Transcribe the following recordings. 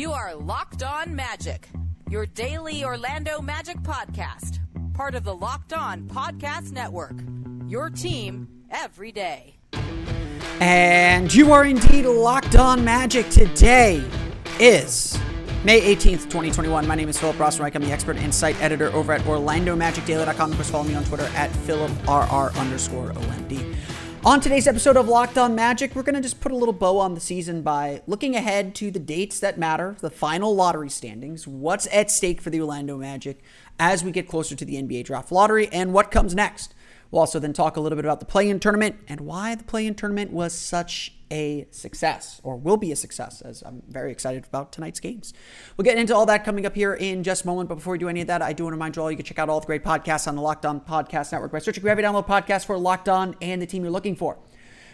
You are Locked On Magic, your daily Orlando Magic podcast, part of the Locked On Podcast Network. Your team every day. And you are indeed locked on magic. Today is May 18th, 2021. My name is Philip Rossman-Reich. I'm the expert insight editor over at OrlandoMagicDaily.com. Of course, follow me on Twitter at PhilipRR underscore OMD. On today's episode of Locked On Magic, we're going to just put a little bow on the season by looking ahead to the dates that matter, the final lottery standings, what's at stake for the Orlando Magic as we get closer to the NBA draft lottery, and what comes next. We'll also then talk a little bit about the play in tournament and why the play in tournament was such a success or will be a success, as I'm very excited about tonight's games. We'll get into all that coming up here in just a moment. But before we do any of that, I do want to remind you all you can check out all the great podcasts on the Locked On Podcast Network by searching every download podcast for Locked On and the team you're looking for.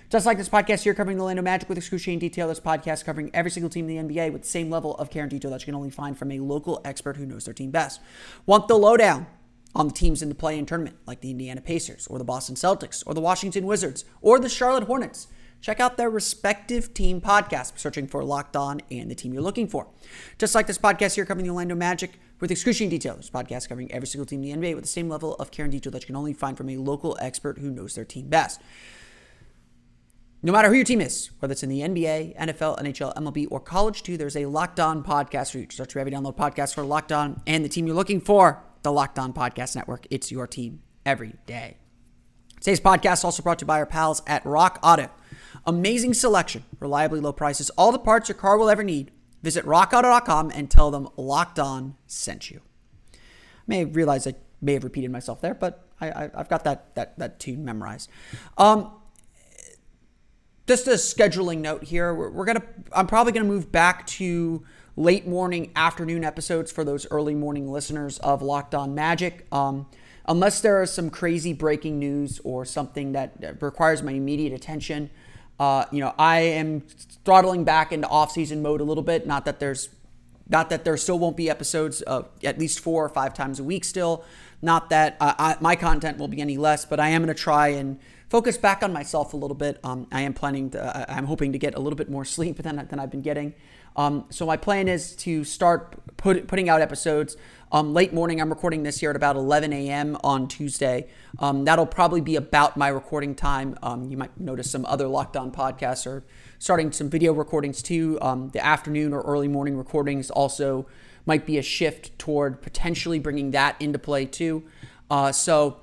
Just like this podcast here covering the Orlando Magic with excruciating detail, this podcast covering every single team in the NBA with the same level of care and detail that you can only find from a local expert who knows their team best. Want the lowdown? On the teams in the play in tournament, like the Indiana Pacers, or the Boston Celtics, or the Washington Wizards, or the Charlotte Hornets. Check out their respective team podcasts, searching for Locked On and the team you're looking for. Just like this podcast here covering the Orlando Magic with excruciating detail, this podcast covering every single team in the NBA with the same level of care and detail that you can only find from a local expert who knows their team best. No matter who your team is, whether it's in the NBA, NFL, NHL, MLB, or college too, there's a Locked On podcast for you. Search for every download podcast for Locked On and the team you're looking for the Locked On Podcast Network. It's your team every day. Today's podcast also brought to you by our pals at Rock Auto. Amazing selection, reliably low prices, all the parts your car will ever need. Visit rockauto.com and tell them Locked On sent you. I may realize I may have repeated myself there, but I, have got that, that, that tune memorized. Um, just a scheduling note here. We're, we're gonna. I'm probably gonna move back to late morning, afternoon episodes for those early morning listeners of Locked On Magic. Um, unless there is some crazy breaking news or something that requires my immediate attention, uh, you know, I am throttling back into off-season mode a little bit. Not that there's, not that there still won't be episodes uh, at least four or five times a week still. Not that uh, I, my content will be any less, but I am going to try and focus back on myself a little bit. Um, I am planning to, I'm hoping to get a little bit more sleep than, than I've been getting. Um, so my plan is to start put, putting out episodes um, late morning. I'm recording this here at about 11 a.m. on Tuesday. Um, that'll probably be about my recording time. Um, you might notice some other Locked On podcasts are starting some video recordings too. Um, the afternoon or early morning recordings also might be a shift toward potentially bringing that into play too. Uh, so.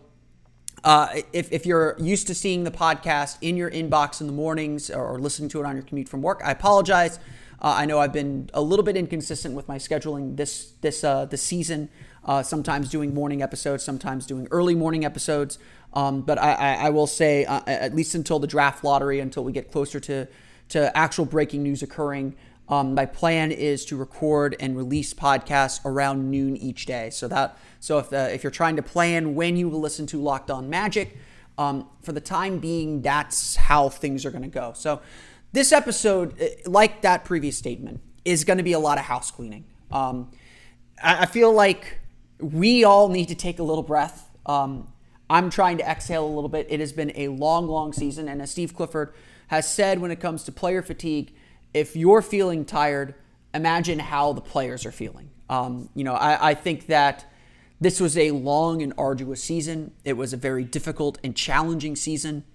Uh, if, if you're used to seeing the podcast in your inbox in the mornings or, or listening to it on your commute from work, I apologize. Uh, I know I've been a little bit inconsistent with my scheduling this this uh, season. Uh, sometimes doing morning episodes, sometimes doing early morning episodes. Um, but I, I, I, will say, uh, at least until the draft lottery, until we get closer to to actual breaking news occurring, um, my plan is to record and release podcasts around noon each day. So that so if uh, if you're trying to plan when you will listen to Locked On Magic, um, for the time being, that's how things are going to go. So this episode, eh, like that previous statement, is going to be a lot of house cleaning. Um, I, feel like we all need to take a little breath. Um, I'm trying to exhale a little bit. It has been a long, long season. And as Steve Clifford has said when it comes to player fatigue, if you're feeling tired, imagine how the players are feeling. Um, you know, I, I think that this was a long and arduous season. It was a very difficult and challenging season.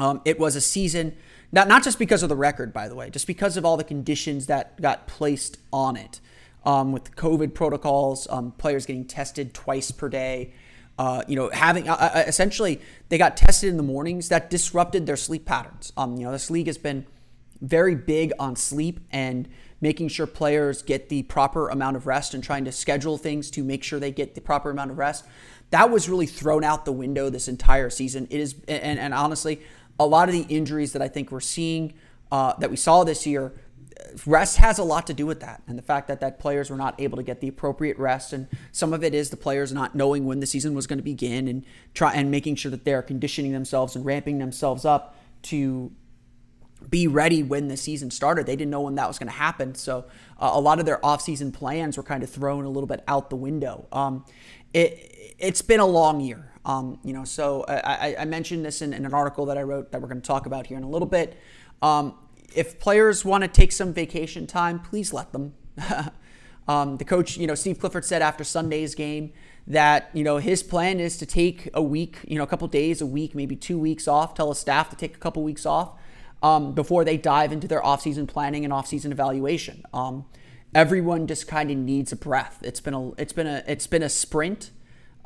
Um, it was a season not, not just because of the record, by the way, just because of all the conditions that got placed on it. Um, with COVID protocols, um, players getting tested twice per day. Uh, you know, having uh, uh, essentially they got tested in the mornings that disrupted their sleep patterns. Um, you know, this league has been very big on sleep and making sure players get the proper amount of rest and trying to schedule things to make sure they get the proper amount of rest. That was really thrown out the window this entire season. It is, and, and honestly, a lot of the injuries that I think we're seeing uh, that we saw this year, rest has a lot to do with that, and the fact that that players were not able to get the appropriate rest, and some of it is the players not knowing when the season was going to begin and try and making sure that they're conditioning themselves and ramping themselves up to be ready when the season started. They didn't know when that was going to happen, so uh, a lot of their offseason plans were kind of thrown a little bit out the window. Um, it it's been a long year. Um, you know, so I, I mentioned this in, in, an article that I wrote that we're going to talk about here in a little bit. Um, if players want to take some vacation time, please let them. um, the coach, you know, Steve Clifford said after Sunday's game that you know his plan is to take a week, you know, a couple days, a week, maybe two weeks off. Tell his staff to take a couple weeks off um, before they dive into their offseason planning and offseason evaluation. Um, everyone just kind of needs a breath. It's been a it's been a it's been a sprint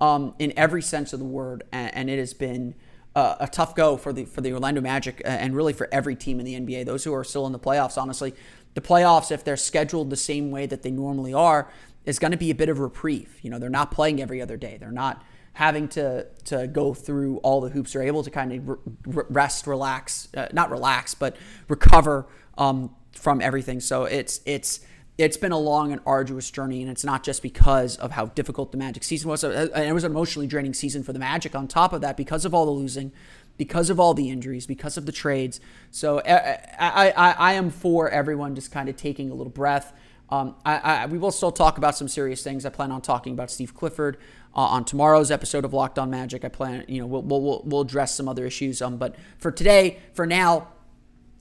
um, in every sense of the word, and, and it has been a, a, tough go for the for the Orlando Magic uh, and really for every team in the NBA. Those who are still in the playoffs, honestly, the playoffs, if they're scheduled the same way that they normally are, is going to be a bit of reprieve. You know, they're not playing every other day. They're not having to to go through all the hoops. They're able to kind of re- rest, relax, uh, not relax, but recover um, from everything. So it's it's it's been a long and arduous journey, and it's not just because of how difficult the Magic season was. Uh, it was an emotionally draining season for the Magic. On top of that, because of all the losing, because of all the injuries, because of the trades. So uh, I, I, I am for everyone just kind of taking a little breath. Um, I, I, we will still talk about some serious things. I plan on talking about Steve Clifford uh, on tomorrow's episode of Locked On Magic. I plan, you know, we'll, we'll, we'll address some other issues. Um, but for today, for now,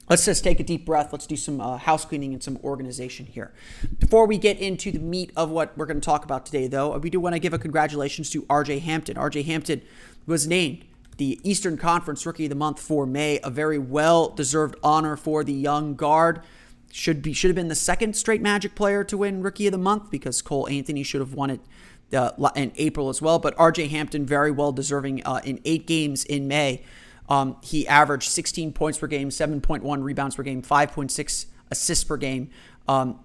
Let's just take a deep breath. Let's do some uh, house cleaning and some organization here. Before we get into the meat of what we're going to talk about today, though, we do want to give a congratulations to RJ Hampton. RJ Hampton was named the Eastern Conference Rookie of the Month for May, a very well deserved honor for the young guard. Should be should have been the second straight Magic player to win Rookie of the Month because Cole Anthony should have won it uh, in April as well. But RJ Hampton very well deserving uh, in eight games in May. Um, he averaged 16 points per game, 7.1 rebounds per game, 5.6 assists per game. Um,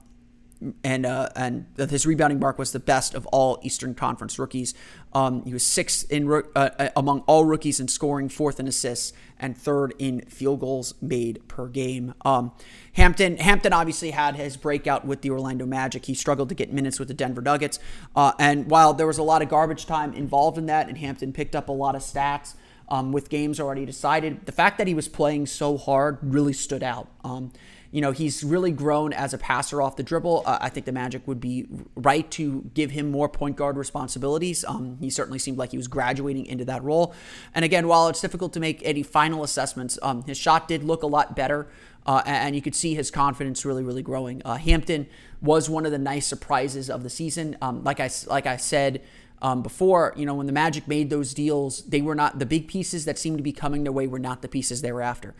and uh, and his rebounding mark was the best of all Eastern Conference rookies. Um, he was sixth in uh, uh, among all rookies in scoring, fourth in assists, and third in field goals made per game. Um, Hampton Hampton obviously had his breakout with the Orlando Magic. He struggled to get minutes with the Denver Nuggets, uh, and while there was a lot of garbage time involved in that, and Hampton picked up a lot of stats um, with games already decided. The fact that he was playing so hard really stood out. Um, you know, he's really grown as a passer off the dribble. Uh, I think the Magic would be right to give him more point guard responsibilities. Um, he certainly seemed like he was graduating into that role. And again, while it's difficult to make any final assessments, um, his shot did look a lot better. Uh, and you could see his confidence really, really growing. Uh, Hampton was one of the nice surprises of the season. Um, like I like I said um, before, you know, when the Magic made those deals, they were not the big pieces that seemed to be coming their way were not the pieces they were after.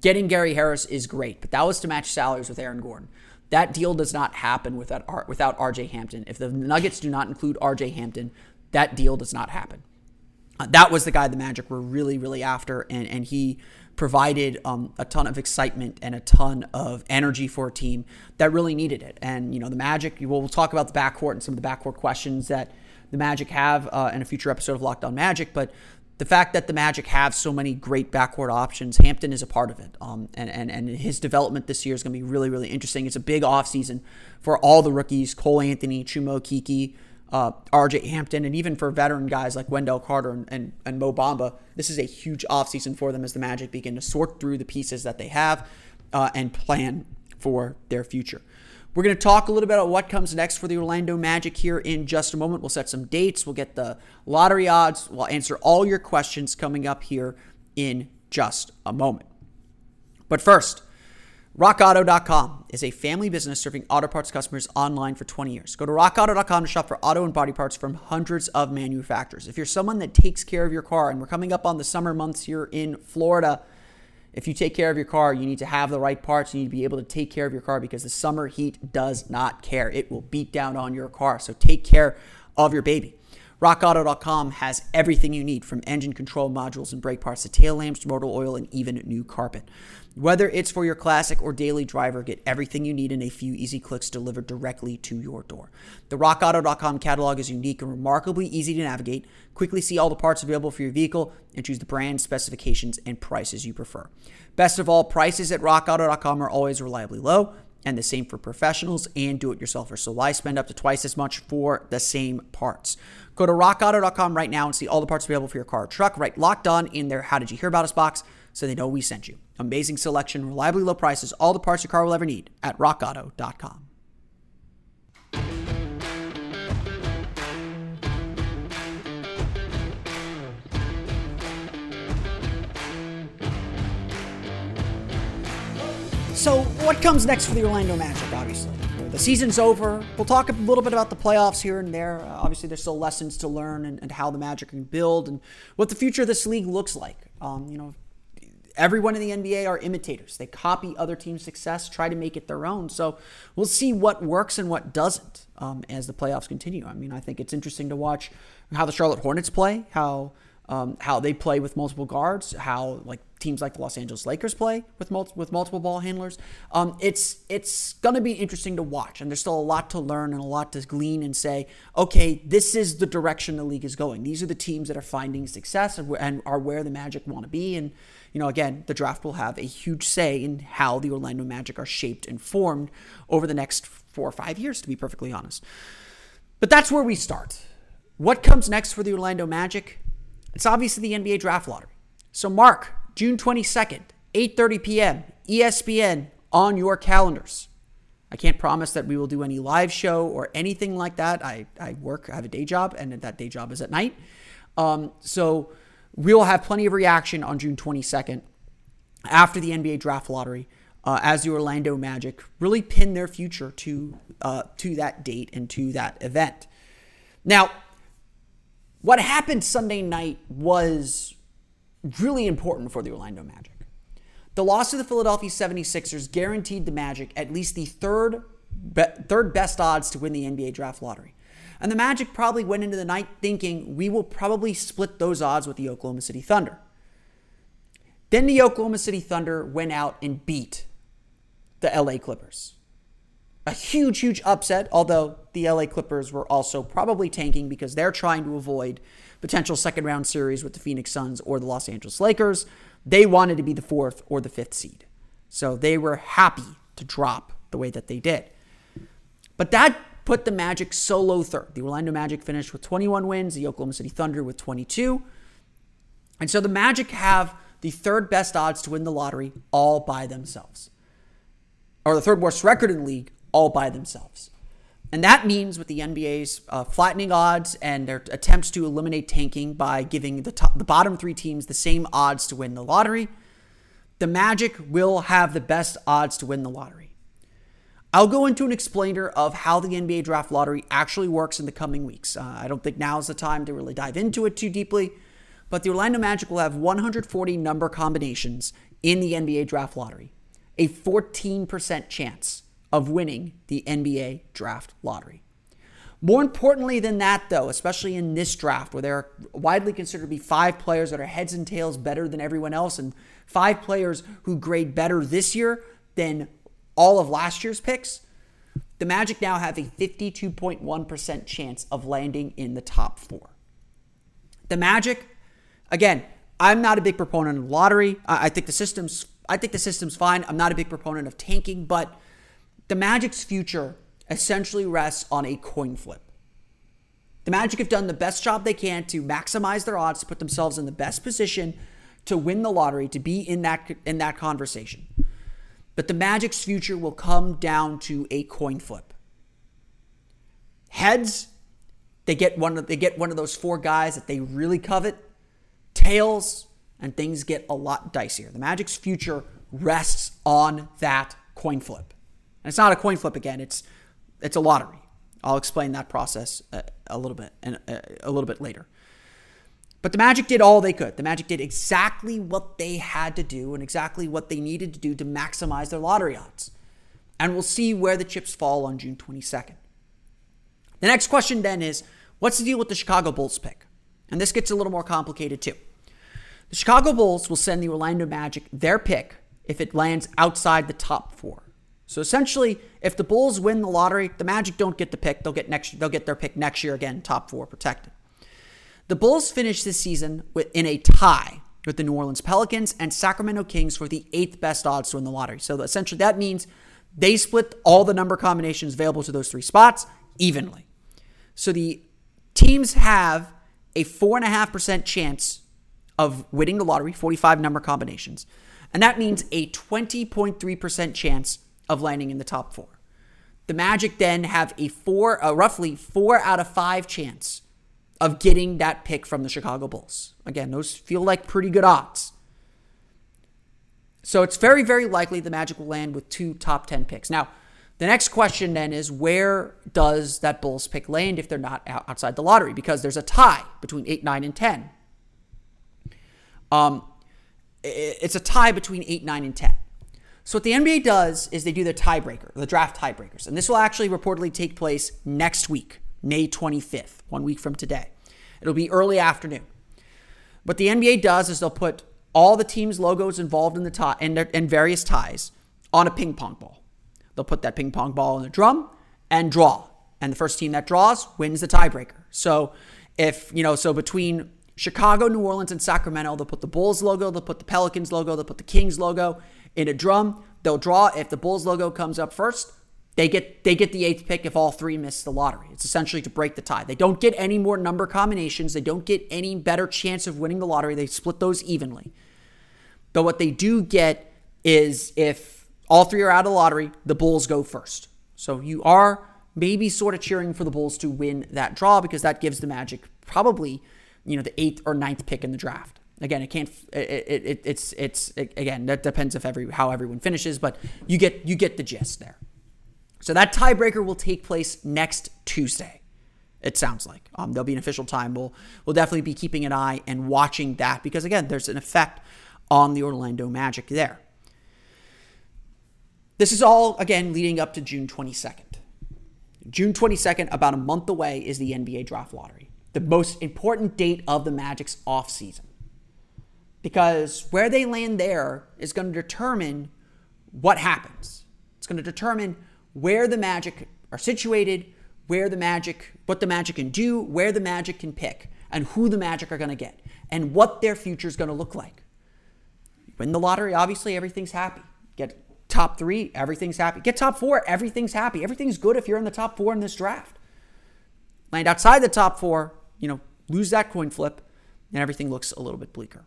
Getting Gary Harris is great, but that was to match salaries with Aaron Gordon. That deal does not happen without without RJ Hampton. If the Nuggets do not include RJ Hampton, that deal does not happen. Uh, that was the guy the Magic were really, really after, and, and he provided um, a ton of excitement and a ton of energy for a team that really needed it. And, you know, the Magic, we'll talk about the backcourt and some of the backcourt questions that the Magic have uh, in a future episode of Locked On Magic, but the fact that the Magic have so many great backcourt options, Hampton is a part of it. Um, and, and, and his development this year is going to be really, really interesting. It's a big offseason for all the rookies Cole Anthony, Chuma Okeke, uh, RJ Hampton, and even for veteran guys like Wendell Carter and, and, and Mo Bamba. This is a huge offseason for them as the Magic begin to sort through the pieces that they have uh, and plan for their future. We're going to talk a little bit about what comes next for the Orlando Magic here in just a moment. We'll set some dates, we'll get the lottery odds, we'll answer all your questions coming up here in just a moment. But first, RockAuto.com is a family business serving auto parts customers online for 20 years. Go to RockAuto.com to shop for auto and body parts from hundreds of manufacturers. If you're someone that takes care of your car, and we're coming up on the summer months here in Florida, if you take care of your car, you need to have the right parts. You need to be able to take care of your car because the summer heat does not care. It will beat down on your car. So take care of your baby. RockAuto.com has everything you need from engine control modules and brake parts to tail lamps, motor oil, and even new carpet. Whether it's for your classic or daily driver, get everything you need in a few easy clicks delivered directly to your door. The RockAuto.com catalog is unique and remarkably easy to navigate. Quickly see all the parts available for your vehicle and choose the brand, specifications, and prices you prefer. Best of all, prices at RockAuto.com are always reliably low and the same for professionals and do it yourselfers. So why spend up to twice as much for the same parts? Go to rockauto.com right now and see all the parts available for your car or truck. Write locked on in their How Did You Hear About Us box so they know we sent you. Amazing selection, reliably low prices, all the parts your car will ever need at rockauto.com. So, what comes next for the Orlando Magic, obviously? The season's over. We'll talk a little bit about the playoffs here and there. Uh, obviously, there's still lessons to learn and, and, how the Magic can build and what the future of this league looks like. Um, you know, everyone in the NBA are imitators. They copy other teams' success, try to make it their own. So we'll see what works and what doesn't um, as the playoffs continue. I mean, I think it's interesting to watch how the Charlotte Hornets play, how um, how they play with multiple guards, how like teams like the Los Angeles Lakers play with multi- with multiple ball handlers. Um, it's it's going to be interesting to watch, and there's still a lot to learn and a lot to glean and say, okay, this is the direction the league is going. These are the teams that are finding success and are where the Magic want to be. And you know, again, the draft will have a huge say in how the Orlando Magic are shaped and formed over the next four or five years, to be perfectly honest. But that's where we start. What comes next for the Orlando Magic? It's obviously the NBA draft lottery. So mark June 22nd, 8:30 p.m. ESPN on your calendars. I can't promise that we will do any live show or anything like that. I, I work, I have a day job, and that day job is at night. Um, so we will have plenty of reaction on June 22nd after the NBA draft lottery uh, as the Orlando Magic really pin their future to uh, to that date and to that event. Now, what happened Sunday night was really important for the Orlando Magic. The loss to the Philadelphia 76ers guaranteed the Magic at least the third be- third best odds to win the NBA draft lottery. And the Magic probably went into the night thinking we will probably split those odds with the Oklahoma City Thunder. Then the Oklahoma City Thunder went out and beat the LA Clippers. A huge, huge upset, although the LA Clippers were also probably tanking because they're trying to avoid potential second round series with the Phoenix Suns or the Los Angeles Lakers. They wanted to be the fourth or the fifth seed. So they were happy to drop the way that they did. But that put the Magic solo third. The Orlando Magic finished with 21 wins, the Oklahoma City Thunder with 22. And so the Magic have the third best odds to win the lottery all by themselves, or the third worst record in the league all by themselves. And that means with the NBA's uh, flattening odds and their attempts to eliminate tanking by giving the, top, the bottom three teams the same odds to win the lottery, the Magic will have the best odds to win the lottery. I'll go into an explainer of how the NBA draft lottery actually works in the coming weeks. Uh, I don't think now is the time to really dive into it too deeply, but the Orlando Magic will have 140 number combinations in the NBA draft lottery, a 14% chance of winning the NBA draft lottery. More importantly than that, though, especially in this draft where there are widely considered to be five players that are heads and tails better than everyone else, and five players who grade better this year than all of last year's picks, the Magic now have a 52.1% chance of landing in the top four. The Magic, again, I'm not a big proponent of lottery. I think the system's I think the system's fine. I'm not a big proponent of tanking, but the Magic's future essentially rests on a coin flip. The Magic have done the best job they can to maximize their odds to put themselves in the best position to win the lottery, to be in that in that conversation. But the Magic's future will come down to a coin flip. Heads, they get one of they get one of those four guys that they really covet. Tails, and things get a lot dicier. The Magic's future rests on that coin flip. And it's not a coin flip again. It's it's a lottery. I'll explain that process a, a little bit and a, a little bit later. But the Magic did all they could. The Magic did exactly what they had to do and exactly what they needed to do to maximize their lottery odds. And we'll see where the chips fall on June 22nd. The next question then is what's the deal with the Chicago Bulls pick? And this gets a little more complicated too. The Chicago Bulls will send the Orlando Magic their pick if it lands outside the top four. So essentially, if the Bulls win the lottery, the Magic don't get the pick. They'll get next. They'll get their pick next year again, top four protected. The Bulls finished this season with, in a tie with the New Orleans Pelicans and Sacramento Kings for the eighth best odds to win the lottery. So essentially, that means they split all the number combinations available to those three spots evenly. So the teams have a four and a half percent chance of winning the lottery, 45 number combinations. And that means a 20.3% chance of landing in the top four. The Magic then have a four, a roughly four out of five chance of getting that pick from the Chicago Bulls. Again, those feel like pretty good odds. So it's very, very likely the Magic will land with two top 10 picks. Now, The next question then is where does that Bulls pick land if they're not outside the lottery? Because there's a tie between 8, 9, and 10. Um, it's a tie between 8, 9, and 10. So what the NBA does is they do the tiebreaker, the draft tiebreakers. And this will actually reportedly take place next week, May 25th, one week from today. It'll be early afternoon. What the NBA does is they'll put all the teams' logos involved in the tie and, and various ties on a ping pong ball. They'll put that ping pong ball in the drum and draw. And the first team that draws wins the tiebreaker. So if, you know, so between Chicago, New Orleans, and Sacramento, they'll put the Bulls logo, they'll put the Pelicans logo, they'll put the Kings logo in a drum. They'll draw. If the Bulls logo comes up first, they get they get the eighth pick if all three miss the lottery. It's essentially to break the tie. They don't get any more number combinations. They don't get any better chance of winning the lottery. They split those evenly. But what they do get is if all three are out of the lottery, the Bulls go first. So you are maybe sort of cheering for the Bulls to win that draw because that gives the Magic probably, you know, the eighth or ninth pick in the draft. Again, it can't. It, it, it, it's it's it, again that depends if every how everyone finishes, but you get you get the gist there. So that tiebreaker will take place next Tuesday. It sounds like um, there'll be an official time. We'll we'll definitely be keeping an eye and watching that because again, there's an effect on the Orlando Magic there. This is all again leading up to June 22nd. June 22nd, about a month away, is the NBA draft lottery, the most important date of the Magic's offseason because where they land there is going to determine what happens. It's going to determine where the Magic are situated, where the Magic, what the Magic can do, where the Magic can pick, and who the Magic are going to get, and what their future is going to look like. Win the lottery, obviously, everything's happy. Get top three, everything's happy. Get top four, everything's happy. Everything's good if you're in the top four in this draft. Land outside the top four, you know, lose that coin flip, and everything looks a little bit bleaker.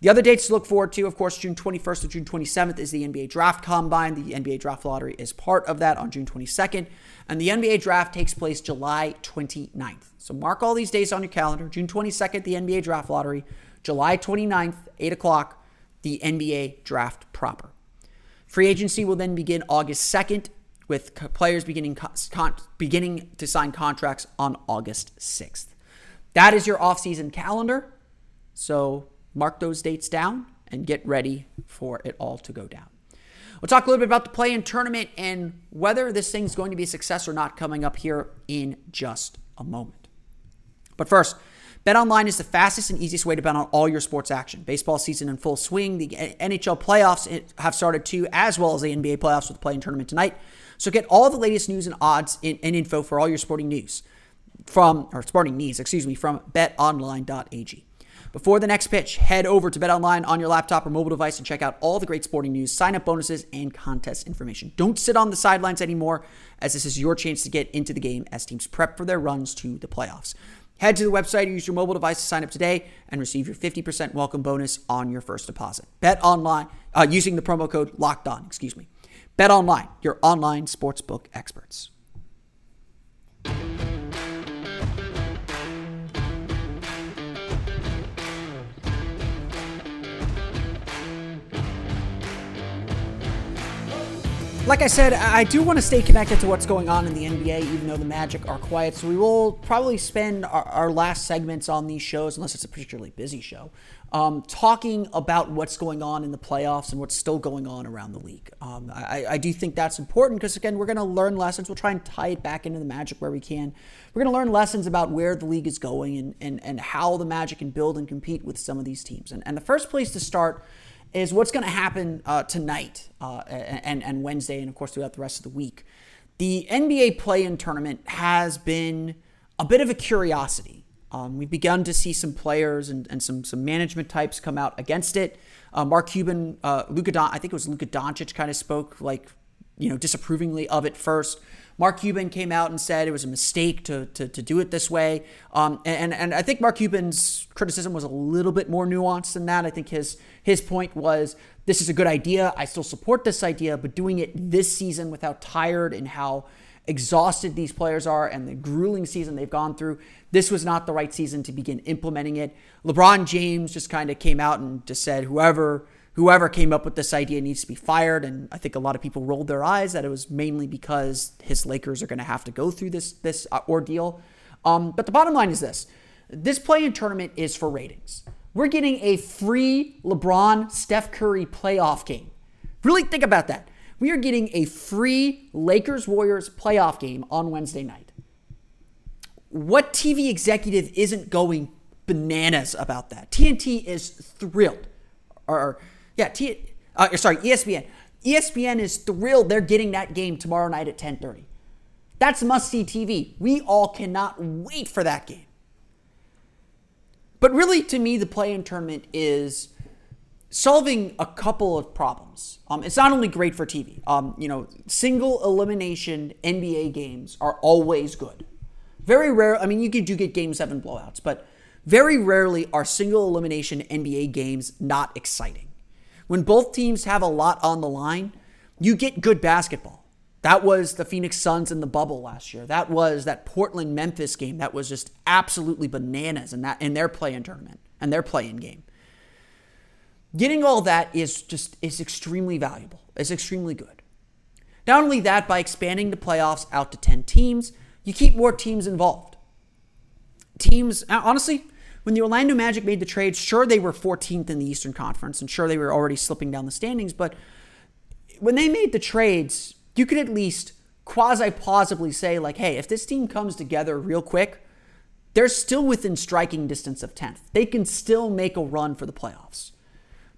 The other dates to look forward to, of course, June 21st to June 27th is the NBA Draft Combine. The NBA Draft Lottery is part of that on June 22nd. And the NBA Draft takes place July 29th. So mark all these days on your calendar. June 22nd, the NBA Draft Lottery. July 29th, 8 o'clock, the NBA Draft proper. Free agency will then begin August 2nd, with players beginning, con- beginning to sign contracts on August 6th. That is your offseason calendar. So mark those dates down and get ready for it all to go down. We'll talk a little bit about the play in tournament and whether this thing's going to be a success or not coming up here in just a moment. But first, BetOnline is the fastest and easiest way to bet on all your sports action. Baseball season in full swing. The NHL playoffs have started too, as well as the NBA playoffs with the play in tournament tonight. So get all the latest news and odds and info for all your sporting news from, or sporting needs, excuse me, from betonline.ag. Before the next pitch, head over to BetOnline on your laptop or mobile device and check out all the great sporting news, sign up bonuses, and contest information. Don't sit on the sidelines anymore, as this is your chance to get into the game as teams prep for their runs to the playoffs. Head to the website or use your mobile device to sign up today and receive your 50% welcome bonus on your first deposit. Bet online uh, using the promo code Locked On. Excuse me. Bet online, your online sportsbook experts. Like I said, I do want to stay connected to what's going on in the NBA, even though the Magic are quiet. So we will probably spend our, our last segments on these shows, unless it's a particularly busy show, um, talking about what's going on in the playoffs and what's still going on around the league. Um, I, I, do think that's important because, again, we're going to learn lessons. We'll try and tie it back into the Magic where we can. We're going to learn lessons about where the league is going and, and, and how the Magic can build and compete with some of these teams. And, and the first place to start is what's going to happen uh, tonight uh, and, and Wednesday, and of course throughout the rest of the week. The NBA play in tournament has been a bit of a curiosity. Um, we've begun to see some players and, and some, some management types come out against it. Uh, Mark Cuban, uh, Luka Don- I think it was Luka Doncic kind of spoke like, you know, disapprovingly of it first. Mark Cuban came out and said it was a mistake to, to, to do it this way. Um, and, and I think Mark Cuban's criticism was a little bit more nuanced than that. I think his, his point was this is a good idea. I still support this idea, but doing it this season with how tired and how exhausted these players are and the grueling season they've gone through, this was not the right season to begin implementing it. LeBron James just kind of came out and just said, whoever whoever came up with this idea needs to be fired. And I think a lot of people rolled their eyes that it was mainly because his Lakers are going to have to go through this this uh, ordeal. Um, but the bottom line is this: this play-in tournament is for ratings. We're getting a free LeBron Steph Curry playoff game. Really think about that. We are getting a free Lakers Warriors playoff game on Wednesday night. What TV executive isn't going bananas about that? TNT is thrilled. Or, yeah, T, uh, sorry, ESPN. ESPN is thrilled they're getting that game tomorrow night at 10:30. That's must-see TV. We all cannot wait for that game. But really, to me, the play-in tournament is solving a couple of problems. Um, it's not only great for TV. Um, you know, single elimination NBA games are always good. Very rare. I mean, you do get Game Seven blowouts, but very rarely are single elimination NBA games not exciting. When both teams have a lot on the line, you get good basketball. That was the Phoenix Suns in the bubble last year. That was that Portland Memphis game that was just absolutely bananas in that in their play-in tournament and their play-in game. Getting all that is just is extremely valuable. It's extremely good. Not only that, by expanding the playoffs out to 10 teams, you keep more teams involved. Teams, honestly, when the Orlando Magic made the trade, sure they were 14th in the Eastern Conference, and sure they were already slipping down the standings, but when they made the trades, you could at least quasi plausibly say, like, hey, if this team comes together real quick, they're still within striking distance of 10th. They can still make a run for the playoffs.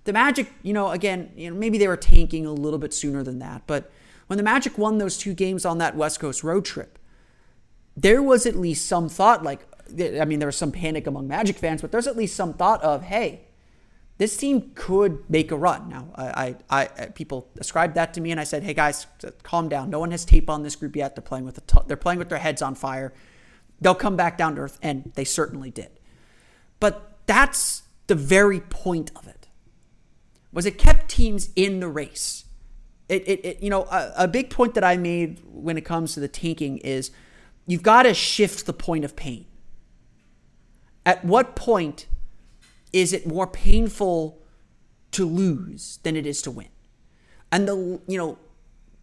The Magic, you know, again, you know, maybe they were tanking a little bit sooner than that, but when the Magic won those two games on that West Coast road trip, there was at least some thought like, I mean, there was some panic among Magic fans, but there's at least some thought of, hey, this team could make a run. Now, I, I, I people ascribed that to me, and I said, hey guys, calm down. No one has tape on this group yet. They're playing with the they're playing with their heads on fire. They'll come back down to earth, and they certainly did. But that's the very point of it. Was it kept teams in the race? It, it, it you know, a, a big point that I made when it comes to the tanking is you've got to shift the point of pain. At what point is it more painful to lose than it is to win? And the you know,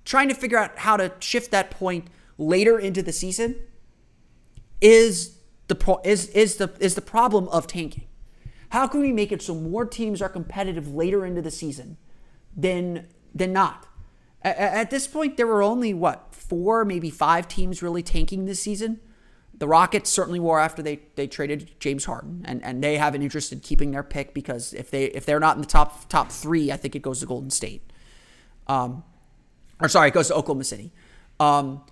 trying to figure out how to shift that point later into the season is the pro- is is the is the problem of tanking. How can we make it so more teams are competitive later into the season than than not? At, at this point, there were only what four, maybe five teams really tanking this season. The Rockets certainly were after they, they traded James Harden, and, and they have an interest in keeping their pick because if they if they're not in the top top three, I think it goes to Golden State. Um, or sorry, it goes to Oklahoma City. Um,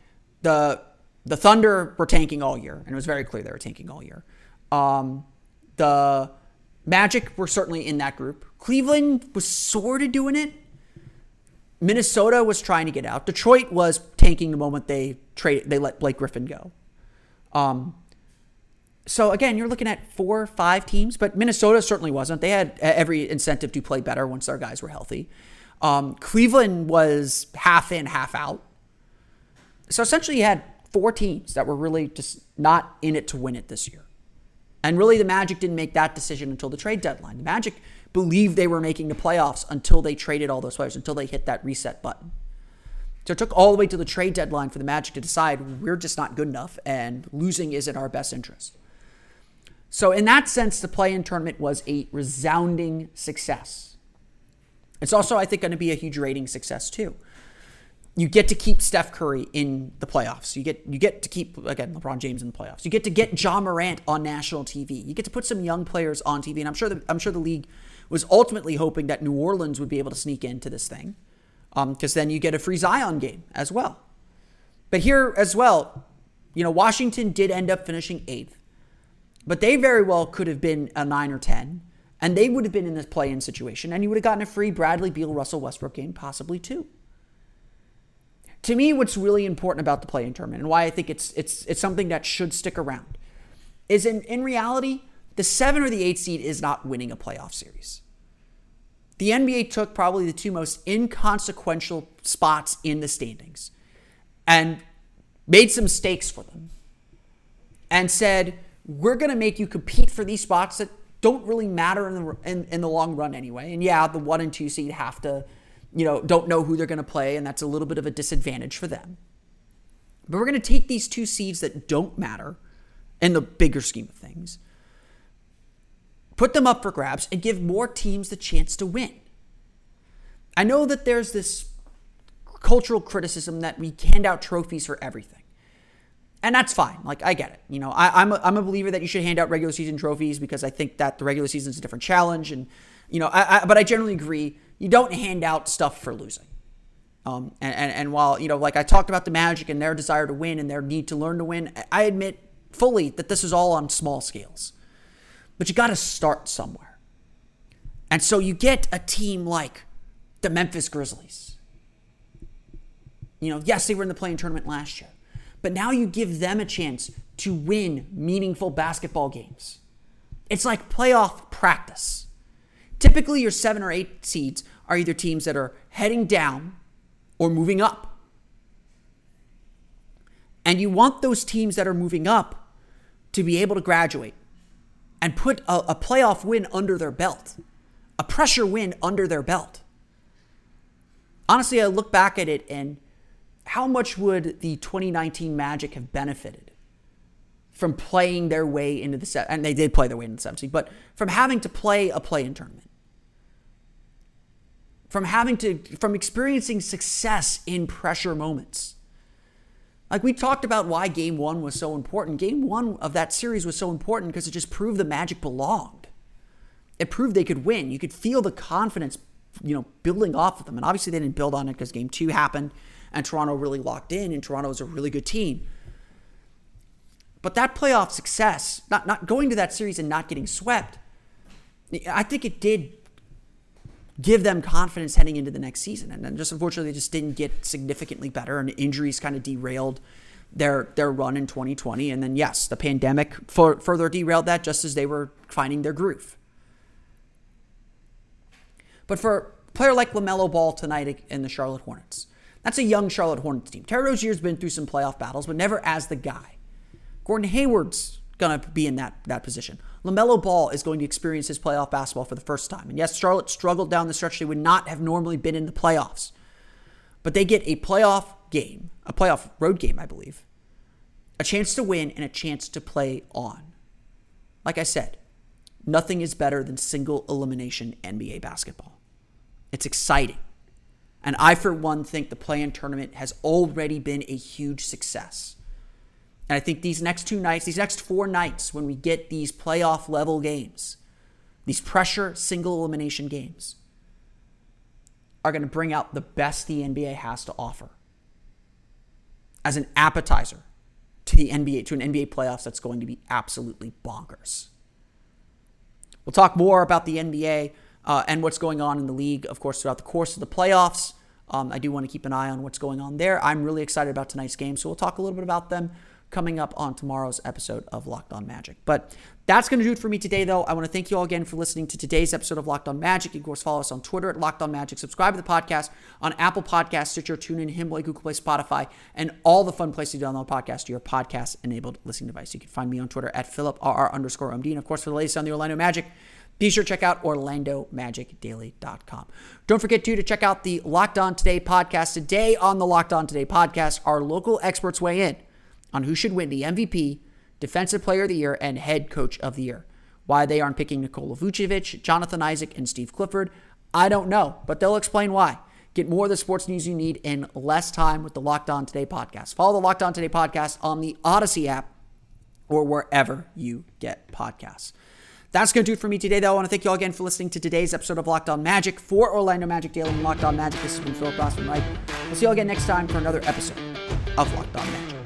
the the Thunder were tanking all year, and it was very clear they were tanking all year. Um, the Magic were certainly in that group. Cleveland was sort of doing it. Minnesota was trying to get out. Detroit was tanking the moment they trade they let Blake Griffin go. Um, so again, you're looking at four, five teams, but Minnesota certainly wasn't. They had every incentive to play better once their guys were healthy. Um, Cleveland was half in, half out. So essentially, you had four teams that were really just not in it to win it this year. And really, the Magic didn't make that decision until the trade deadline. The Magic believed they were making the playoffs until they traded all those players, until they hit that reset button. So it took all the way to the trade deadline for the Magic to decide we're just not good enough and losing is in our best interest. So, in that sense, the play in tournament was a resounding success. It's also, I think, going to be a huge rating success too. You get to keep Steph Curry in the playoffs. You get you get to keep again LeBron James in the playoffs. You get to get Ja Morant on national TV. You get to put some young players on TV, and I'm sure the, I'm sure the league was ultimately hoping that New Orleans would be able to sneak into this thing because um, then you get a free Zion game as well. But here as well, you know, Washington did end up finishing eighth, but they very well could have been a nine or 10, and they would have been in this play in situation, and you would have gotten a free Bradley Beal Russell Westbrook game, possibly two. To me, what's really important about the play in tournament and why I think it's it's it's something that should stick around is in, in reality, the seven or the eight seed is not winning a playoff series the NBA took probably the two most inconsequential spots in the standings and made some stakes for them and said, We're going to make you compete for these spots that don't really matter in the in, in the long run anyway. And yeah, the one and two seed have to, you know, don't know who they're going to play, and that's a little bit of a disadvantage for them. But we're going to take these two seeds that don't matter in the bigger scheme of things, put them up for grabs, and give more teams the chance to win. I know that there's this cultural criticism that we hand out trophies for everything. And that's fine. Like, I get it. You know, I, am a, I'm a believer that you should hand out regular season trophies because I think that the regular season is a different challenge. And, you know, I, I, but I generally agree you don't hand out stuff for losing. Um, and, and, and while, you know, like I talked about the Magic and their desire to win and their need to learn to win, I admit fully that this is all on small scales. But you got to start somewhere. And so you get a team like the Memphis Grizzlies. You know, yes, they were in the play-in tournament last year, but now you give them a chance to win meaningful basketball games. It's like playoff practice. Typically, your seven or eight seeds are either teams that are heading down or moving up. And you want those teams that are moving up to be able to graduate and put a, a playoff win under their belt, a pressure win under their belt honestly, I look back at it and how much would the 2019 Magic have benefited from playing their way into the set? And they did play their way into the 17, but from having to play a play-in tournament, from having to, from experiencing success in pressure moments. Like we talked about why game one was so important. Game one of that series was so important because it just proved the Magic belonged. It proved they could win. You could feel the confidence you know, building off of them. And obviously they didn't build on it because game two happened and Toronto really locked in, and Toronto is a really good team. But that playoff success, not, not going to that series and not getting swept, I think it did give them confidence heading into the next season. And then just unfortunately, they just didn't get significantly better, and injuries kind of derailed their their run in 2020. And then yes, the pandemic for, further derailed that just as they were finding their groove. But for a player like LaMelo Ball tonight in the Charlotte Hornets, that's a young Charlotte Hornets team. Terry Rozier's been through some playoff battles, but never as the guy. Gordon Hayward's to be in that, that position. LaMelo Ball is going to experience his playoff basketball for the first time. And yes, Charlotte struggled down the stretch. They would not have normally been in the playoffs. But they get a playoff game, a playoff road game, I believe, a chance to win and a chance to play on. Like I said, nothing is better than single elimination NBA basketball. It's exciting. And I, for one, think the play in tournament has already been a huge success. And I think these next two nights, these next four nights, when we get these playoff level games, these pressure single elimination games, are going to bring out the best the NBA has to offer as an appetizer to the NBA, to an NBA playoffs that's going to be absolutely bonkers. We'll talk more about the NBA uh, and what's going on in the league, of course, throughout the course of the playoffs. Um, I do want to keep an eye on what's going on there. I'm really excited about tonight's game, so we'll talk a little bit about them coming up on tomorrow's episode of Locked On Magic. But that's going to do it for me today, though. I want to thank you all again for listening to today's episode of Locked On Magic. You can, of course, follow us on Twitter at Locked On Magic. Subscribe to the podcast on Apple Podcasts, Stitcher, TuneIn, Himalaya, Google Play, Spotify, and all the fun places to download podcasts to your podcast-enabled listening device. You can find me on Twitter at PhilipRR underscore MD. And, of course, for the latest on the Orlando Magic, be sure to check out OrlandoMagicDaily.com. Don't forget, too, to check out the Locked On Today podcast. Today on the Locked On Today podcast, our local experts weigh in on who should win the MVP, Defensive Player of the Year, and Head Coach of the Year. Why they aren't picking Nikola Vucevic, Jonathan Isaac, and Steve Clifford, I don't know, but they'll explain why. Get more of the sports news you need in less time with the Locked On Today podcast. Follow the Locked On Today podcast on the Odyssey app or wherever you get podcasts. That's going to do it for me today, though. I want to thank you all again for listening to today's episode of Locked On Magic for Orlando Magic Daily and Locked On Magic. This has been Philip Rossman Reich. We'll see you all again next time for another episode of Locked On Magic.